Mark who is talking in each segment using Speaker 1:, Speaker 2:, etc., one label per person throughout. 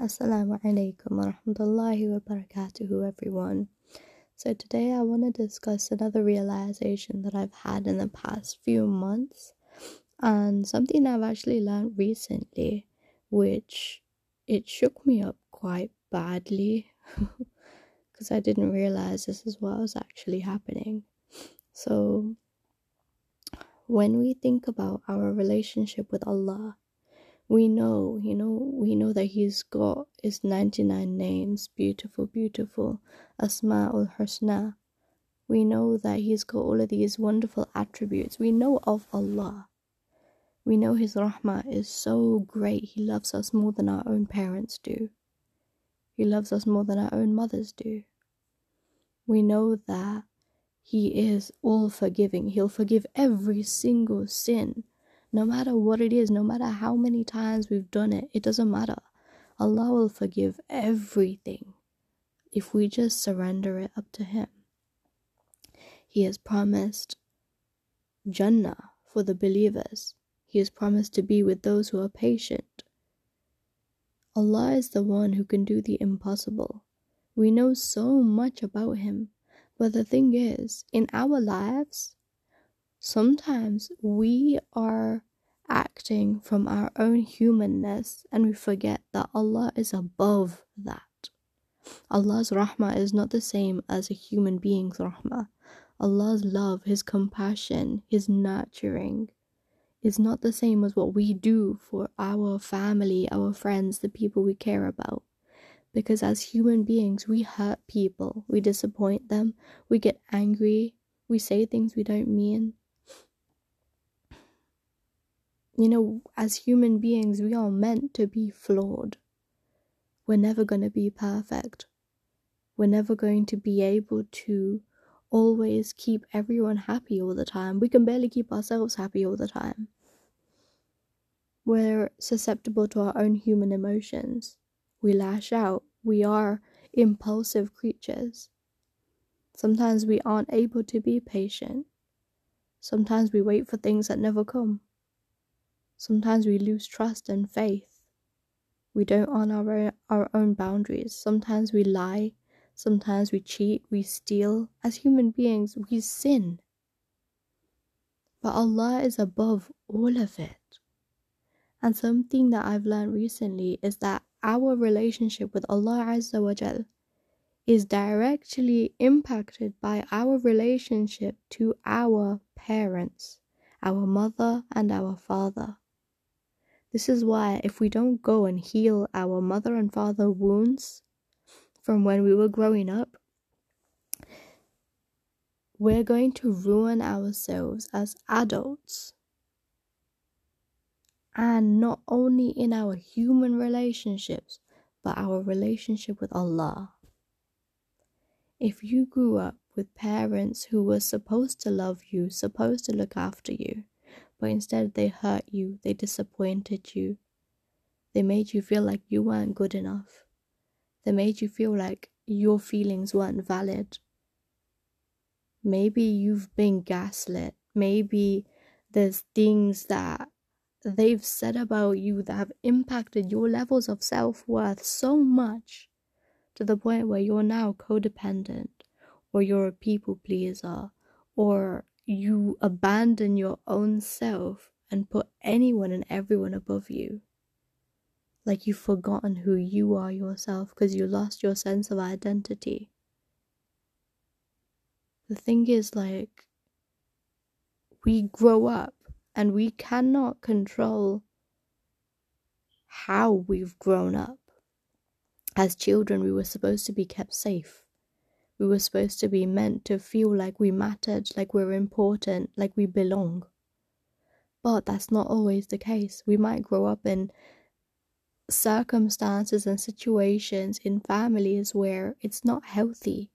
Speaker 1: Assalamu alaikum wa rahmatullahi wa barakatuhu, everyone. So, today I want to discuss another realization that I've had in the past few months and something I've actually learned recently, which it shook me up quite badly because I didn't realize this is what was actually happening. So, when we think about our relationship with Allah, we know, you know, we know that He's got His 99 names, beautiful, beautiful, Asma'ul Husna. We know that He's got all of these wonderful attributes. We know of Allah. We know His rahmah is so great. He loves us more than our own parents do. He loves us more than our own mothers do. We know that He is all forgiving. He'll forgive every single sin no matter what it is, no matter how many times we've done it, it doesn't matter. Allah will forgive everything if we just surrender it up to Him. He has promised Jannah for the believers, He has promised to be with those who are patient. Allah is the one who can do the impossible. We know so much about Him, but the thing is, in our lives, sometimes we are acting from our own humanness and we forget that Allah is above that. Allah's rahmah is not the same as a human being's rahmah. Allah's love, His compassion, His nurturing is not the same as what we do for our family, our friends, the people we care about. Because as human beings, we hurt people, we disappoint them, we get angry, we say things we don't mean, you know, as human beings, we are meant to be flawed. We're never going to be perfect. We're never going to be able to always keep everyone happy all the time. We can barely keep ourselves happy all the time. We're susceptible to our own human emotions. We lash out. We are impulsive creatures. Sometimes we aren't able to be patient. Sometimes we wait for things that never come. Sometimes we lose trust and faith. We don't honor our own boundaries. Sometimes we lie. Sometimes we cheat. We steal. As human beings, we sin. But Allah is above all of it. And something that I've learned recently is that our relationship with Allah Azza wa Jal is directly impacted by our relationship to our parents, our mother and our father. This is why, if we don't go and heal our mother and father wounds from when we were growing up, we're going to ruin ourselves as adults. And not only in our human relationships, but our relationship with Allah. If you grew up with parents who were supposed to love you, supposed to look after you, but instead they hurt you, they disappointed you, they made you feel like you weren't good enough, they made you feel like your feelings weren't valid. Maybe you've been gaslit, maybe there's things that they've said about you that have impacted your levels of self worth so much to the point where you're now codependent, or you're a people pleaser, or you abandon your own self and put anyone and everyone above you. Like you've forgotten who you are yourself because you lost your sense of identity. The thing is, like, we grow up and we cannot control how we've grown up. As children, we were supposed to be kept safe. We were supposed to be meant to feel like we mattered, like we're important, like we belong. But that's not always the case. We might grow up in circumstances and situations in families where it's not healthy.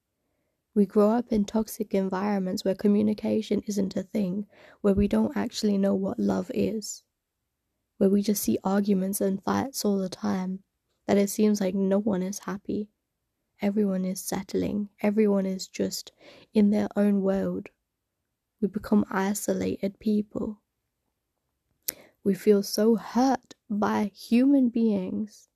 Speaker 1: We grow up in toxic environments where communication isn't a thing, where we don't actually know what love is, where we just see arguments and fights all the time, that it seems like no one is happy. Everyone is settling, everyone is just in their own world. We become isolated people. We feel so hurt by human beings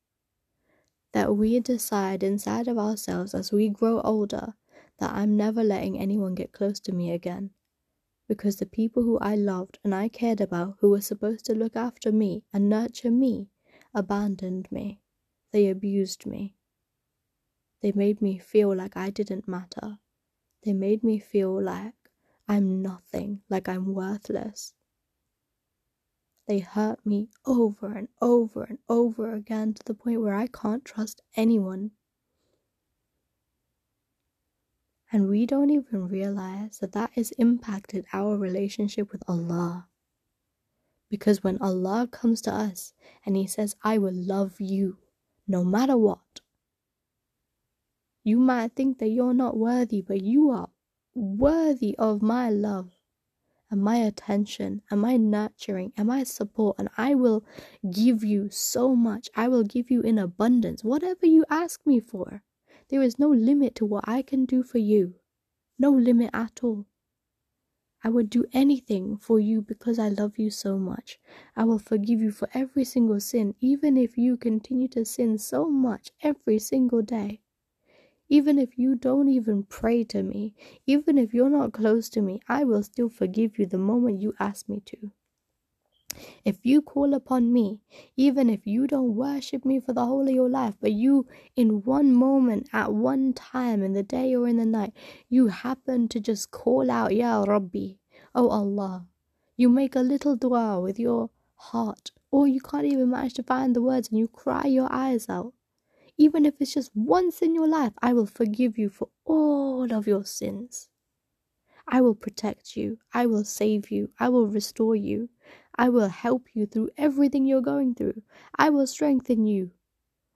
Speaker 1: that we decide inside of ourselves as we grow older that I'm never letting anyone get close to me again. Because the people who I loved and I cared about, who were supposed to look after me and nurture me, abandoned me. They abused me. They made me feel like I didn't matter. They made me feel like I'm nothing, like I'm worthless. They hurt me over and over and over again to the point where I can't trust anyone. And we don't even realize that that has impacted our relationship with Allah. Because when Allah comes to us and He says, I will love you no matter what, you might think that you're not worthy, but you are worthy of my love and my attention and my nurturing and my support, and I will give you so much. I will give you in abundance, whatever you ask me for. There is no limit to what I can do for you, no limit at all. I would do anything for you because I love you so much. I will forgive you for every single sin, even if you continue to sin so much every single day. Even if you don't even pray to me, even if you're not close to me, I will still forgive you the moment you ask me to. If you call upon me, even if you don't worship me for the whole of your life, but you, in one moment, at one time, in the day or in the night, you happen to just call out, Ya Rabbi, Oh Allah, you make a little dua with your heart, or you can't even manage to find the words and you cry your eyes out even if it's just once in your life, I will forgive you for all of your sins. I will protect you. I will save you. I will restore you. I will help you through everything you're going through. I will strengthen you.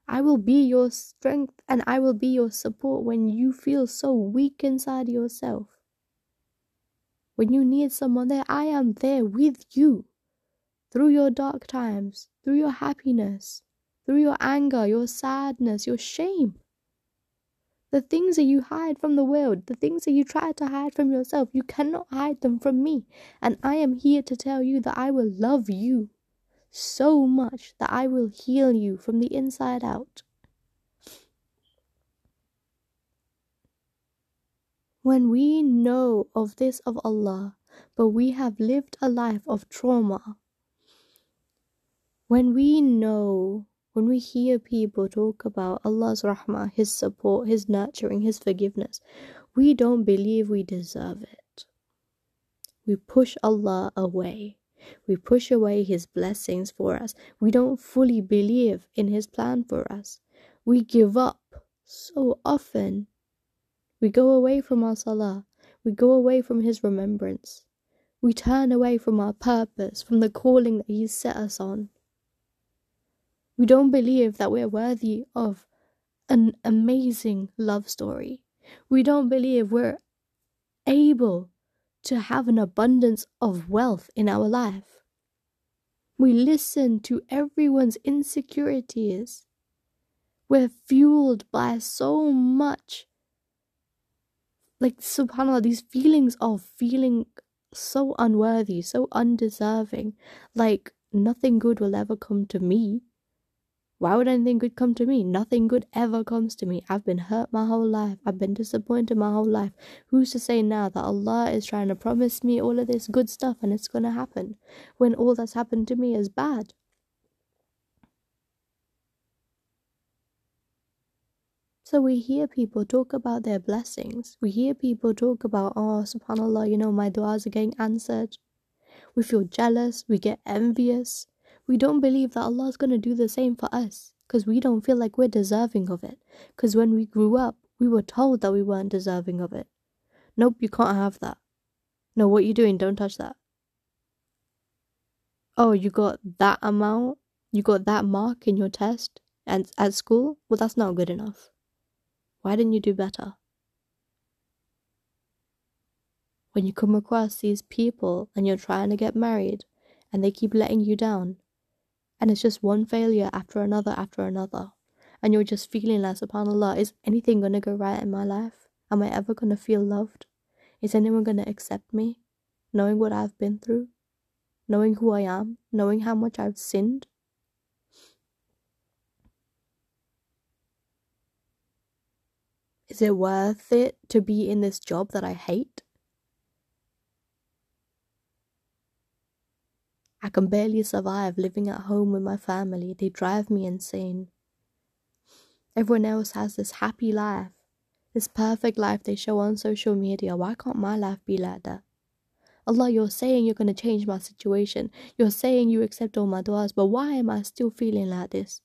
Speaker 1: I will be your strength and I will be your support when you feel so weak inside yourself. When you need someone there, I am there with you through your dark times, through your happiness, through your anger, your sadness, your shame. The things that you hide from the world, the things that you try to hide from yourself, you cannot hide them from me. And I am here to tell you that I will love you so much that I will heal you from the inside out. When we know of this of Allah, but we have lived a life of trauma, when we know when we hear people talk about Allah's rahmah, His support, His nurturing, His forgiveness, we don't believe we deserve it. We push Allah away. We push away His blessings for us. We don't fully believe in His plan for us. We give up so often. We go away from our salah. We go away from His remembrance. We turn away from our purpose, from the calling that He's set us on. We don't believe that we're worthy of an amazing love story. We don't believe we're able to have an abundance of wealth in our life. We listen to everyone's insecurities. We're fueled by so much, like, subhanAllah, these feelings of feeling so unworthy, so undeserving, like nothing good will ever come to me. Why would anything good come to me? Nothing good ever comes to me. I've been hurt my whole life. I've been disappointed my whole life. Who's to say now that Allah is trying to promise me all of this good stuff and it's going to happen when all that's happened to me is bad? So we hear people talk about their blessings. We hear people talk about, oh, subhanAllah, you know, my du'as are getting answered. We feel jealous. We get envious we don't believe that Allah is going to do the same for us because we don't feel like we're deserving of it. Because when we grew up, we were told that we weren't deserving of it. Nope, you can't have that. No, what you doing? Don't touch that. Oh, you got that amount? You got that mark in your test and at school? Well, that's not good enough. Why didn't you do better? When you come across these people and you're trying to get married and they keep letting you down, and it's just one failure after another after another. And you're just feeling less like subhanallah is anything gonna go right in my life? Am i ever gonna feel loved? Is anyone gonna accept me knowing what i've been through? Knowing who i am? Knowing how much i've sinned? Is it worth it to be in this job that I hate? I can barely survive living at home with my family. They drive me insane. Everyone else has this happy life, this perfect life they show on social media. Why can't my life be like that? Allah, you're saying you're going to change my situation. You're saying you accept all my du'as, but why am I still feeling like this?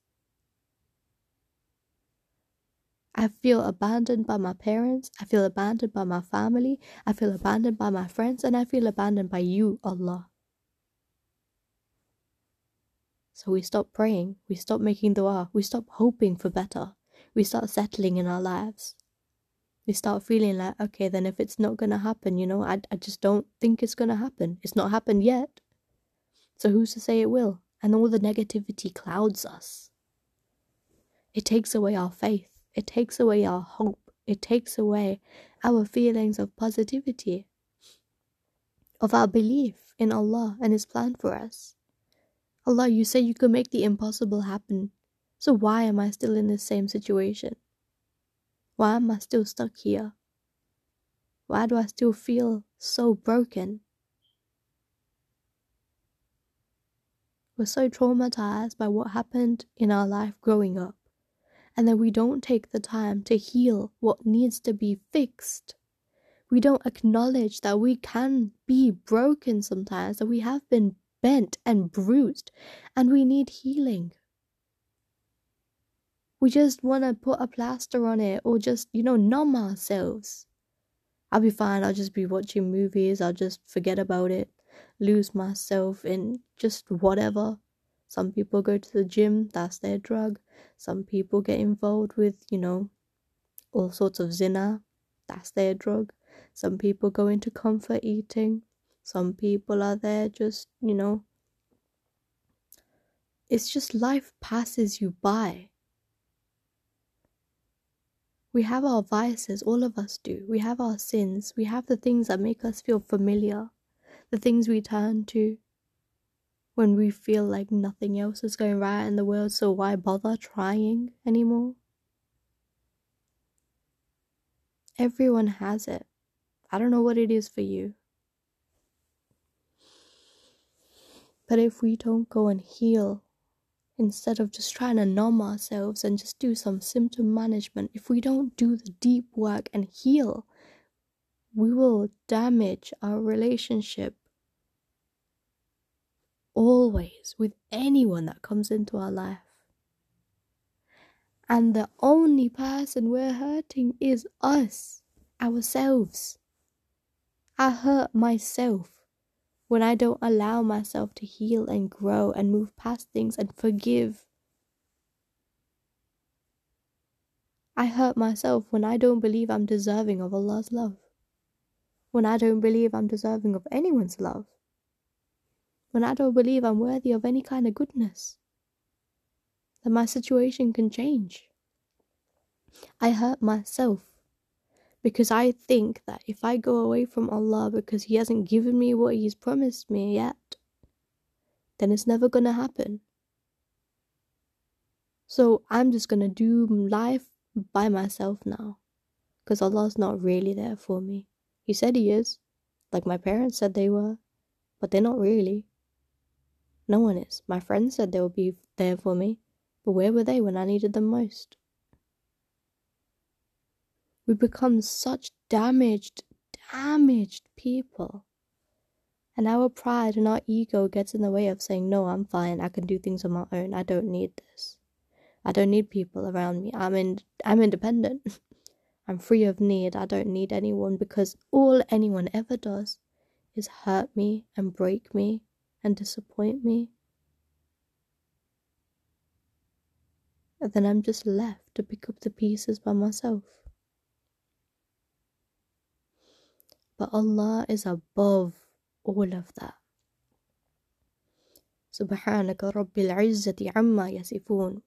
Speaker 1: I feel abandoned by my parents. I feel abandoned by my family. I feel abandoned by my friends. And I feel abandoned by you, Allah. So we stop praying. We stop making dua. We stop hoping for better. We start settling in our lives. We start feeling like, okay, then if it's not going to happen, you know, I, I just don't think it's going to happen. It's not happened yet. So who's to say it will? And all the negativity clouds us. It takes away our faith. It takes away our hope. It takes away our feelings of positivity, of our belief in Allah and His plan for us. Allah, you say you can make the impossible happen. So why am I still in the same situation? Why am I still stuck here? Why do I still feel so broken? We're so traumatized by what happened in our life growing up and then we don't take the time to heal what needs to be fixed. We don't acknowledge that we can be broken sometimes, that we have been bent and bruised, and we need healing. We just want to put a plaster on it or just, you know, numb ourselves. I'll be fine, I'll just be watching movies, I'll just forget about it, lose myself in just whatever. Some people go to the gym, that's their drug. Some people get involved with, you know, all sorts of zina, that's their drug. Some people go into comfort eating. Some people are there just, you know, it's just life passes you by. We have our vices, all of us do. We have our sins. We have the things that make us feel familiar, the things we turn to when we feel like nothing else is going right in the world, so why bother trying anymore? Everyone has it. I don't know what it is for you. But if we don't go and heal, instead of just trying to numb ourselves and just do some symptom management, if we don't do the deep work and heal, we will damage our relationship always with anyone that comes into our life. And the only person we're hurting is us, ourselves. I hurt myself when I don't allow myself to heal and grow and move past things and forgive. I hurt myself when I don't believe I'm deserving of Allah's love. When I don't believe I'm deserving of anyone's love when I don't believe I'm worthy of any kind of goodness, that my situation can change. I hurt myself because I think that if I go away from Allah because He hasn't given me what He's promised me yet, then it's never gonna happen. So I'm just gonna do life by myself now because Allah's not really there for me. He said He is, like my parents said they were, but they're not really. No one is. My friends said they would be there for me, but where were they when I needed them most? We become such damaged, damaged people. And our pride and our ego gets in the way of saying, No, I'm fine. I can do things on my own. I don't need this. I don't need people around me. I'm in, I'm independent. I'm free of need. I don't need anyone because all anyone ever does is hurt me and break me and disappoint me. And then I'm just left to pick up the pieces by myself. But Allah is above all of that. سبحانك رب العزة عما يصفون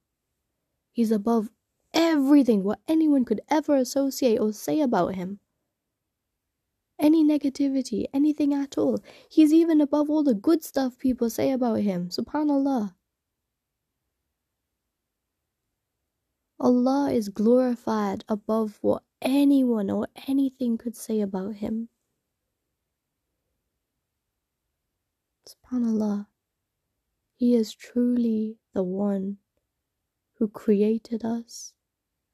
Speaker 1: He's above everything what anyone could ever associate or say about him any negativity, anything at all. He's even above all the good stuff people say about him. Subhanallah. Allah is glorified above what anyone or anything could say about Him. SubhanAllah, He is truly the one who created us,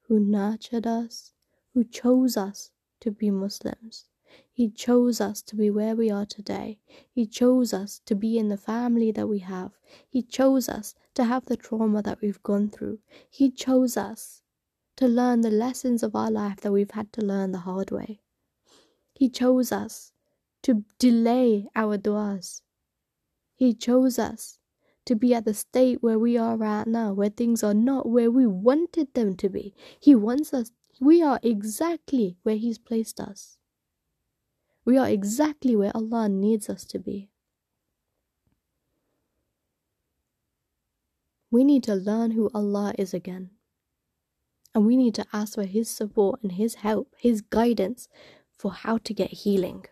Speaker 1: who nurtured us, who chose us to be Muslims. He chose us to be where we are today. He chose us to be in the family that we have. He chose us to have the trauma that we've gone through. He chose us to learn the lessons of our life that we've had to learn the hard way. He chose us to delay our du'as. He chose us to be at the state where we are right now, where things are not where we wanted them to be. He wants us, we are exactly where He's placed us. We are exactly where Allah needs us to be. We need to learn who Allah is again. And we need to ask for His support and His help, His guidance for how to get healing.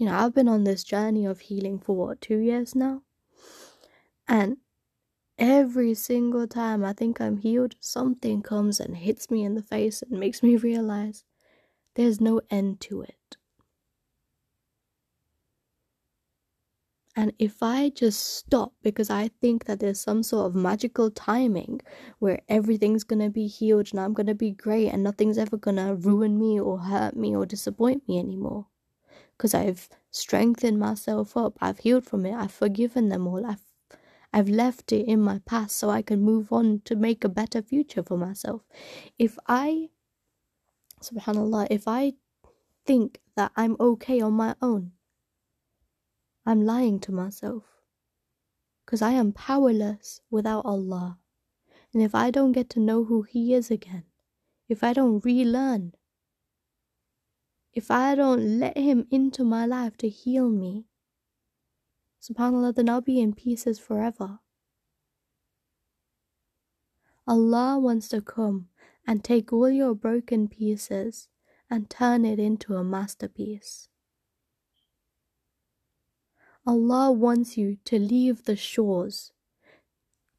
Speaker 1: You know, I've been on this journey of healing for what, two years now? And every single time I think I'm healed, something comes and hits me in the face and makes me realize there's no end to it. And if I just stop because I think that there's some sort of magical timing where everything's gonna be healed and I'm gonna be great and nothing's ever gonna ruin me or hurt me or disappoint me anymore, because I've strengthened myself up, I've healed from it, I've forgiven them all, I've I've left it in my past so I can move on to make a better future for myself. If I, subhanAllah, if I think that I'm okay on my own, I'm lying to myself. Because I am powerless without Allah. And if I don't get to know who He is again, if I don't relearn, if I don't let Him into my life to heal me, SubhanAllah, then I'll be in pieces forever. Allah wants to come and take all your broken pieces and turn it into a masterpiece. Allah wants you to leave the shores,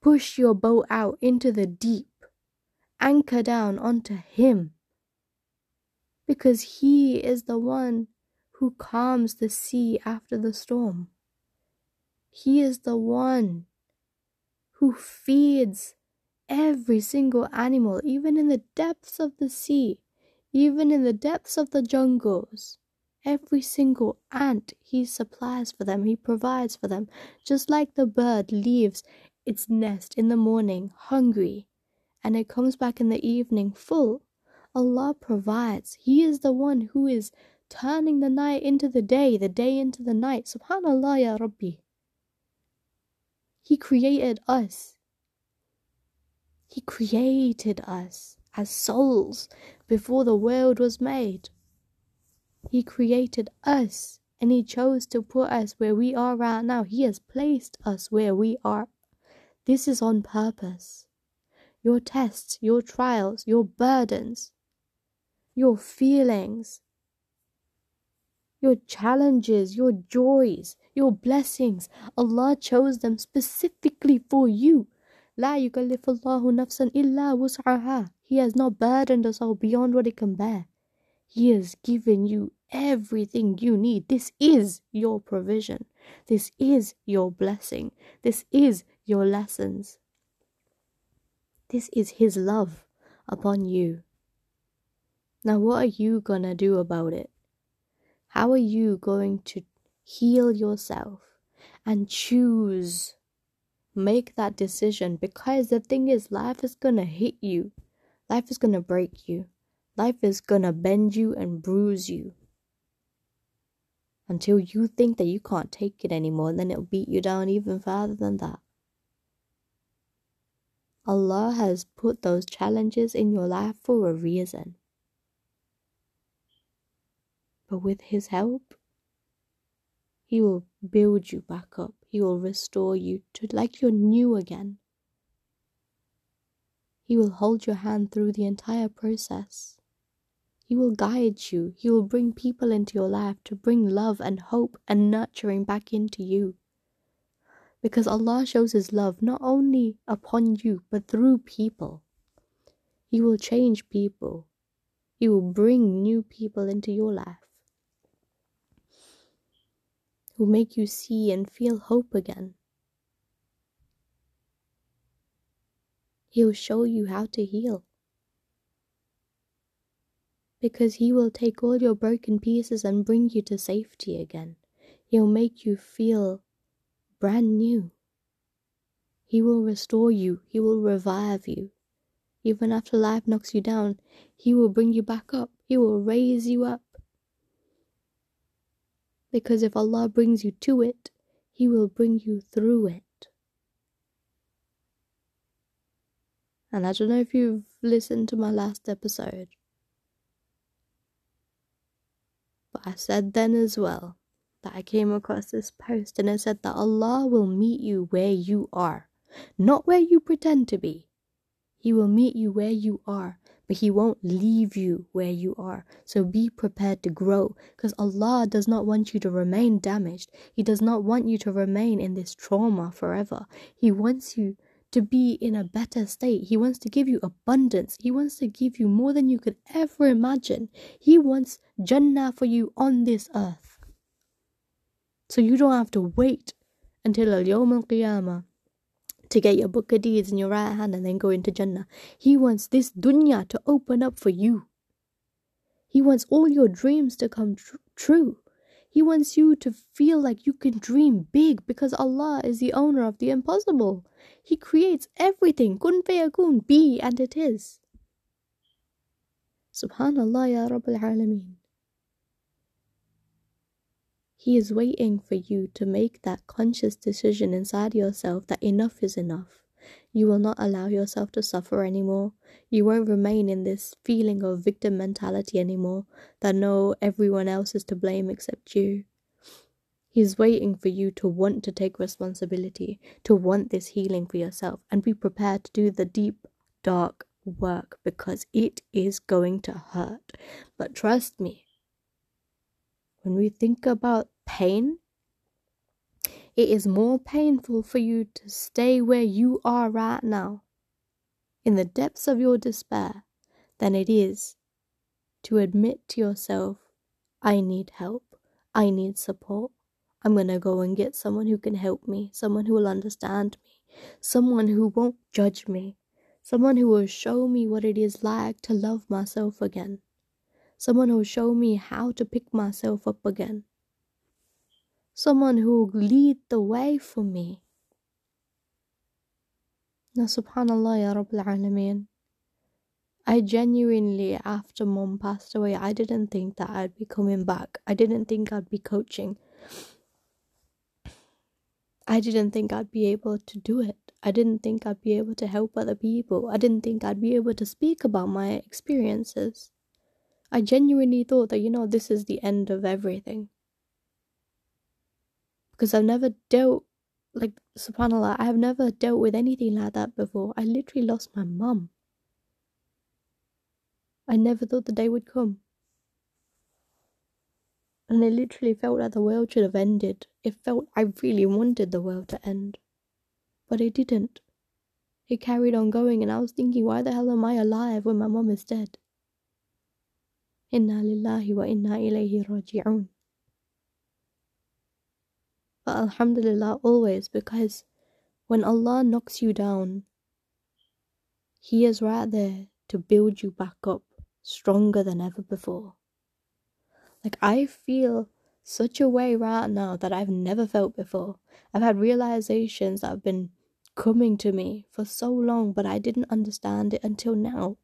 Speaker 1: push your boat out into the deep, anchor down onto Him, because He is the one who calms the sea after the storm. He is the one who feeds every single animal, even in the depths of the sea, even in the depths of the jungles. Every single ant he supplies for them, he provides for them, just like the bird leaves its nest in the morning hungry and it comes back in the evening full. Allah provides. He is the one who is turning the night into the day, the day into the night. Subhanallah ya Rabbi. He created us. He created us as souls before the world was made. He created us and He chose to put us where we are right now. He has placed us where we are. This is on purpose. Your tests, your trials, your burdens, your feelings, your challenges, your joys, your blessings. Allah chose them specifically for you. La yukallifullahu nafsan illa wus'aha. He has not burdened us all beyond what it can bear. He has given you everything you need. This is your provision. This is your blessing. This is your lessons. This is His love upon you. Now, what are you gonna do about it? How are you going to heal yourself and choose? Make that decision because the thing is, life is gonna hit you, life is gonna break you, life is gonna bend you and bruise you until you think that you can't take it anymore, and then it'll beat you down even further than that. Allah has put those challenges in your life for a reason but with His help, He will build you back up. He will restore you to like you're new again. He will hold your hand through the entire process. He will guide you. He will bring people into your life to bring love and hope and nurturing back into you. Because Allah shows His love not only upon you but through people. He will change people, He will bring new people into your life who make you see and feel hope again. He'll show you how to heal. Because He will take all your broken pieces and bring you to safety again. He'll make you feel brand new. He will restore you, He will revive you. Even after life knocks you down, He will bring you back up, He will raise you up. Because if Allah brings you to it, He will bring you through it. And I don't know if you've listened to my last episode, but I said then as well that I came across this post and it said that Allah will meet you where you are, not where you pretend to be. He will meet you where you are, but He won't leave you where you are. So be prepared to grow because Allah does not want you to remain damaged. He does not want you to remain in this trauma forever. He wants you to be in a better state. He wants to give you abundance. He wants to give you more than you could ever imagine. He wants Jannah for you on this earth. So you don't have to wait until Al Yawm Al Qiyamah to get your book of deeds in your right hand and then go into Jannah. He wants this dunya to open up for you. He wants all your dreams to come tr- true. He wants you to feel like you can dream big because Allah is the owner of the impossible. He creates everything. Kun fayakun, be, and it is. Subhanallah ya Rabbil Alameen. He is waiting for you to make that conscious decision inside yourself that enough is enough. You will not allow yourself to suffer anymore. You won't remain in this feeling of victim mentality anymore that no, everyone else is to blame except you. He's waiting for you to want to take responsibility, to want this healing for yourself, and be prepared to do the deep, dark work because it is going to hurt. But trust me, when we think about pain, it is more painful for you to stay where you are right now, in the depths of your despair, than it is to admit to yourself, I need help, I need support. I'm going to go and get someone who can help me, someone who will understand me, someone who won't judge me, someone who will show me what it is like to love myself again, someone who show me how to pick myself up again, someone who lead the way for me. Now, subhanallah, ya Rabbil Alameen. I genuinely, after mom passed away, I didn't think that I'd be coming back. I didn't think I'd be coaching. I didn't think I'd be able to do it. I didn't think I'd be able to help other people. I didn't think I'd be able to speak about my experiences. I genuinely thought that, you know, this is the end of everything. Because I've never dealt, like, subhanAllah, I have never dealt with anything like that before. I literally lost my mum. I never thought the day would come and it literally felt like the world should have ended. It felt I really wanted the world to end. But it didn't. It carried on going, and I was thinking, why the hell am I alive when my mum is dead? Lillahi wa inna ilayhi raji'un. But Alhamdulillah, always, because when Allah knocks you down, He is right there to build you back up stronger than ever before. Like, I feel such a way right now that I've never felt before. I've had realizations that have been coming to me for so long, but I didn't understand it until now.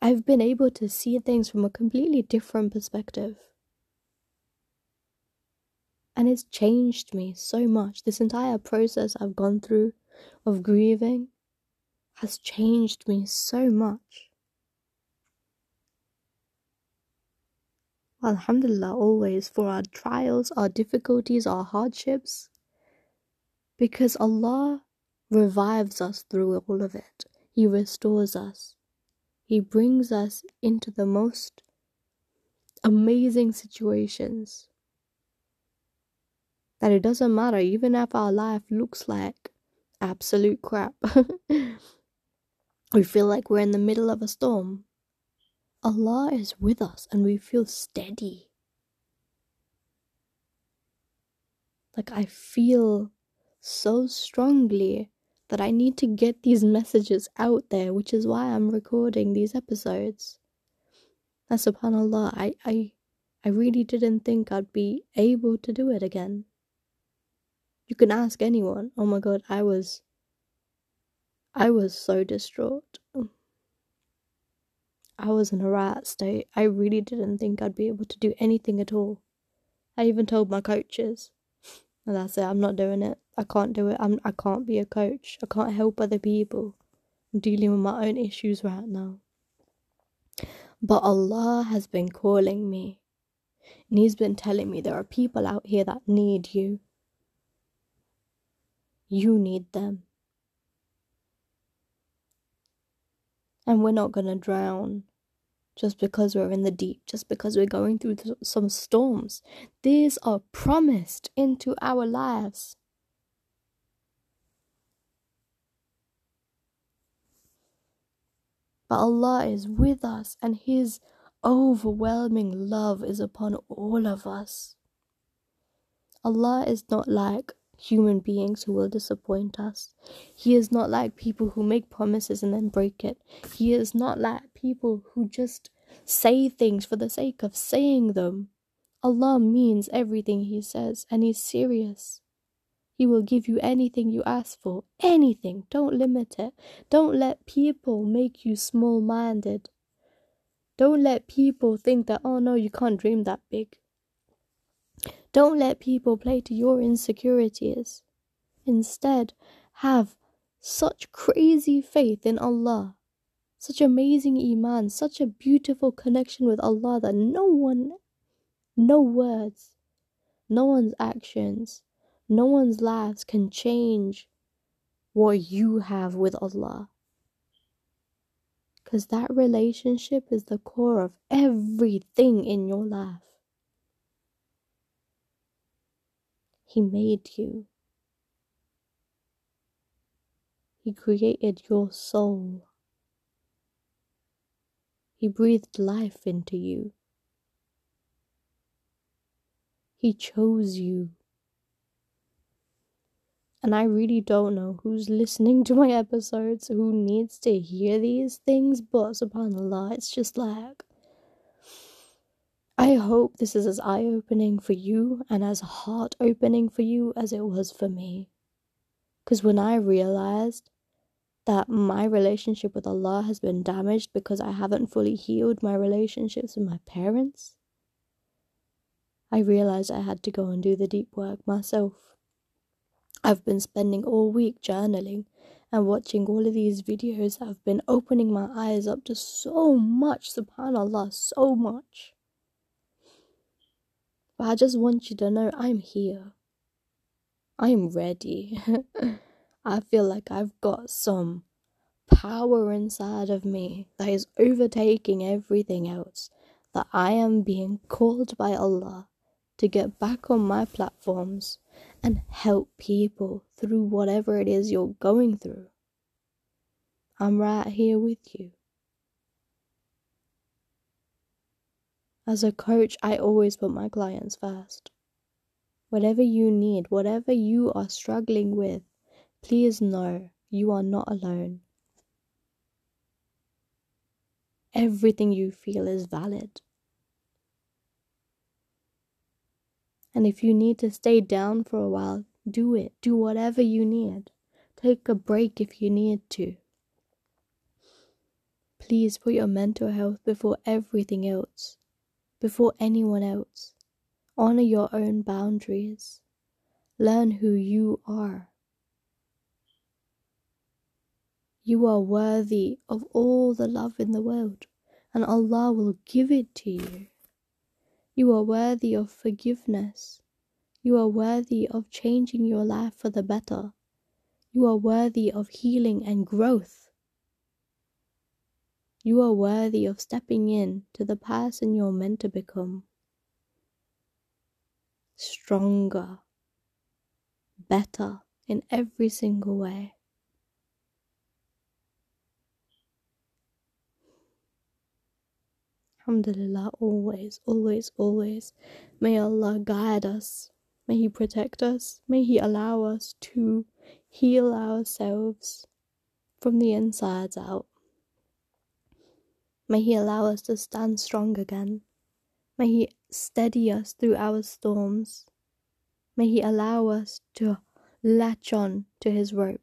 Speaker 1: I've been able to see things from a completely different perspective. And it's changed me so much. This entire process I've gone through of grieving has changed me so much. Alhamdulillah, always for our trials, our difficulties, our hardships. Because Allah revives us through all of it, He restores us, He brings us into the most amazing situations. That it doesn't matter, even if our life looks like absolute crap. we feel like we're in the middle of a storm. Allah is with us and we feel steady. Like I feel so strongly that I need to get these messages out there, which is why I'm recording these episodes. And subhanAllah, I, I I really didn't think I'd be able to do it again. You can ask anyone. Oh my god, I was I was so distraught. I was in a rat state. I really didn't think I'd be able to do anything at all. I even told my coaches. And that's it, I'm not doing it. I can't do it. I'm I can't be a coach. I can't help other people. I'm dealing with my own issues right now. But Allah has been calling me. And He's been telling me there are people out here that need you. You need them. And we're not going to drown just because we're in the deep, just because we're going through some storms. These are promised into our lives. But Allah is with us, and His overwhelming love is upon all of us. Allah is not like human beings who will disappoint us. He is not like people who make promises and then break it. He is not like people who just say things for the sake of saying them. Allah means everything He says and He's serious. He will give you anything you ask for. Anything. Don't limit it. Don't let people make you small minded. Don't let people think that, oh no, you can't dream that big. Don't let people play to your insecurities. Instead, have such crazy faith in Allah, such amazing Iman, such a beautiful connection with Allah that no one, no words, no one's actions, no one's lives can change what you have with Allah. Because that relationship is the core of everything in your life. He made you. He created your soul. He breathed life into you. He chose you. And I really don't know who's listening to my episodes who needs to hear these things, but subhanAllah, it's just like I hope this is as eye opening for you and as heart opening for you as it was for me. Because when I realized that my relationship with Allah has been damaged because I haven't fully healed my relationships with my parents, I realized I had to go and do the deep work myself. I've been spending all week journaling and watching all of these videos have been opening my eyes up to so much, subhanAllah, so much. But I just want you to know I'm here. I'm ready. I feel like I've got some power inside of me that is overtaking everything else. That I am being called by Allah to get back on my platforms and help people through whatever it is you're going through. I'm right here with you. As a coach, I always put my clients first. Whatever you need, whatever you are struggling with, please know you are not alone. Everything you feel is valid. And if you need to stay down for a while, do it. Do whatever you need. Take a break if you need to. Please put your mental health before everything else before anyone else. Honor your own boundaries. Learn who you are. You are worthy of all the love in the world, and Allah will give it to you. You are worthy of forgiveness. You are worthy of changing your life for the better. You are worthy of healing and growth. You are worthy of stepping in to the person you're meant to become. Stronger, better in every single way. Alhamdulillah, always, always, always. May Allah guide us. May He protect us. May He allow us to heal ourselves from the insides out. May He allow us to stand strong again. May He steady us through our storms. May He allow us to latch on to His rope.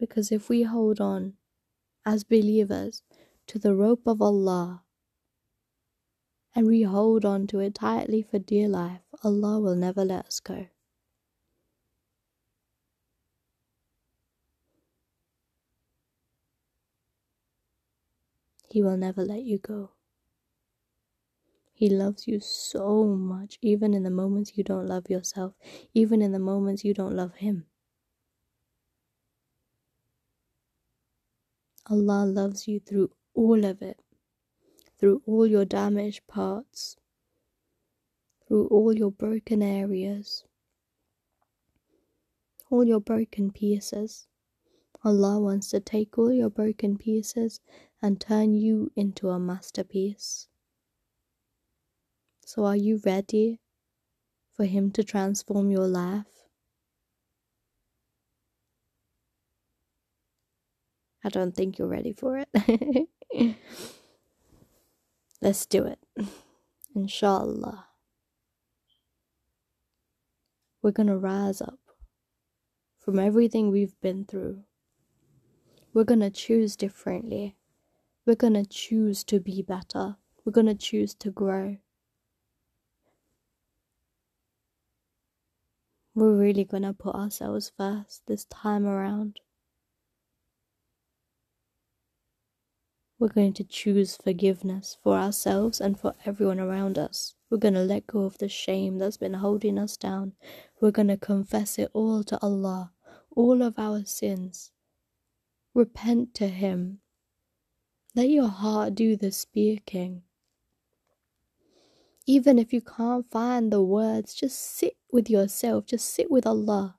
Speaker 1: Because if we hold on as believers to the rope of Allah and we hold on to it tightly for dear life, Allah will never let us go. He will never let you go. He loves you so much, even in the moments you don't love yourself, even in the moments you don't love Him. Allah loves you through all of it, through all your damaged parts, through all your broken areas, all your broken pieces. Allah wants to take all your broken pieces and turn you into a masterpiece. So, are you ready for Him to transform your life? I don't think you're ready for it. Let's do it. Inshallah. We're going to rise up from everything we've been through. We're going to choose differently. We're going to choose to be better. We're going to choose to grow. We're really going to put ourselves first this time around. We're going to choose forgiveness for ourselves and for everyone around us. We're going to let go of the shame that's been holding us down. We're going to confess it all to Allah, all of our sins. Repent to Him let your heart do the speaking. Even if you can't find the words, just sit with yourself, just sit with Allah.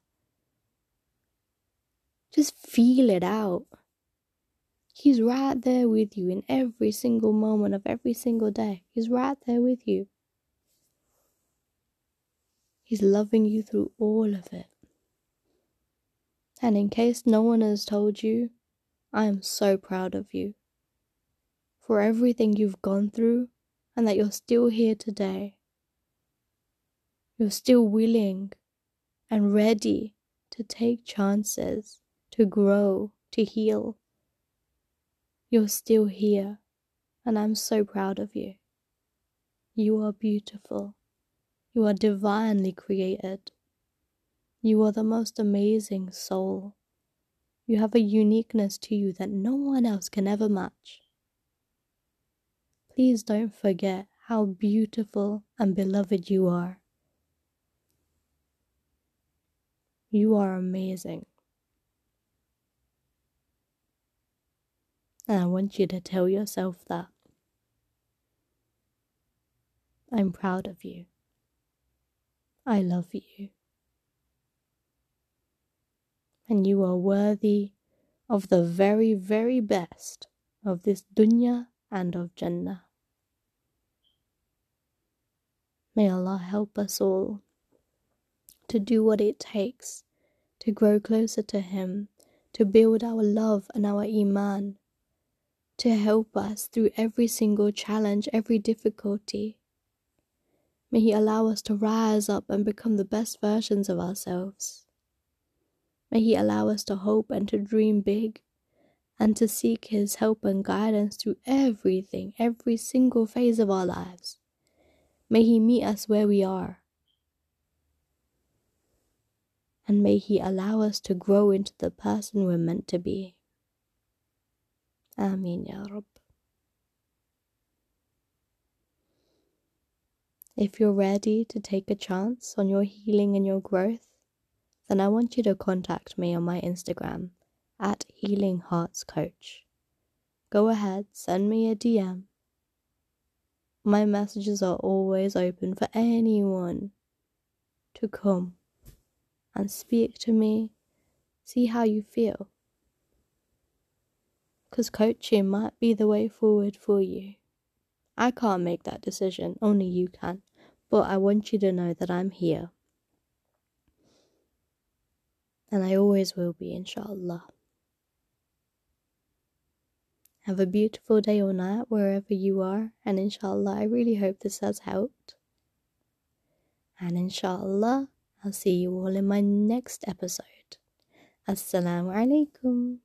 Speaker 1: Just feel it out. He's right there with you in every single moment of every single day. He's right there with you. He's loving you through all of it. And in case no one has told you, I am so proud of you for everything you've gone through and that you're still here today. You're still willing and ready to take chances, to grow, to heal. You're still here, and I'm so proud of you. You are beautiful. You are divinely created. You are the most amazing soul. You have a uniqueness to you that no one else can ever match. Please don't forget how beautiful and beloved you are. You are amazing. And I want you to tell yourself that. I'm proud of you. I love you. And you are worthy of the very, very best of this dunya and of Jannah. May Allah help us all to do what it takes to grow closer to Him, to build our love and our Iman, to help us through every single challenge, every difficulty. May He allow us to rise up and become the best versions of ourselves. May He allow us to hope and to dream big and to seek His help and guidance through everything, every single phase of our lives. May He meet us where we are. And may He allow us to grow into the person we're meant to be. Ameen Ya Rabb. If you're ready to take a chance on your healing and your growth, then I want you to contact me on my Instagram at Healing Hearts Coach. Go ahead, send me a DM my messages are always open for anyone. to come and speak to me, see how you feel. Because coaching might be the way forward for you. I can't make that decision, only you can. But I want you to know that I'm here. And I always will be, inshallah. Have a beautiful day or night wherever you are, and inshallah, I really hope this has helped. And inshallah, I'll see you all in my next episode. Assalamu alaikum.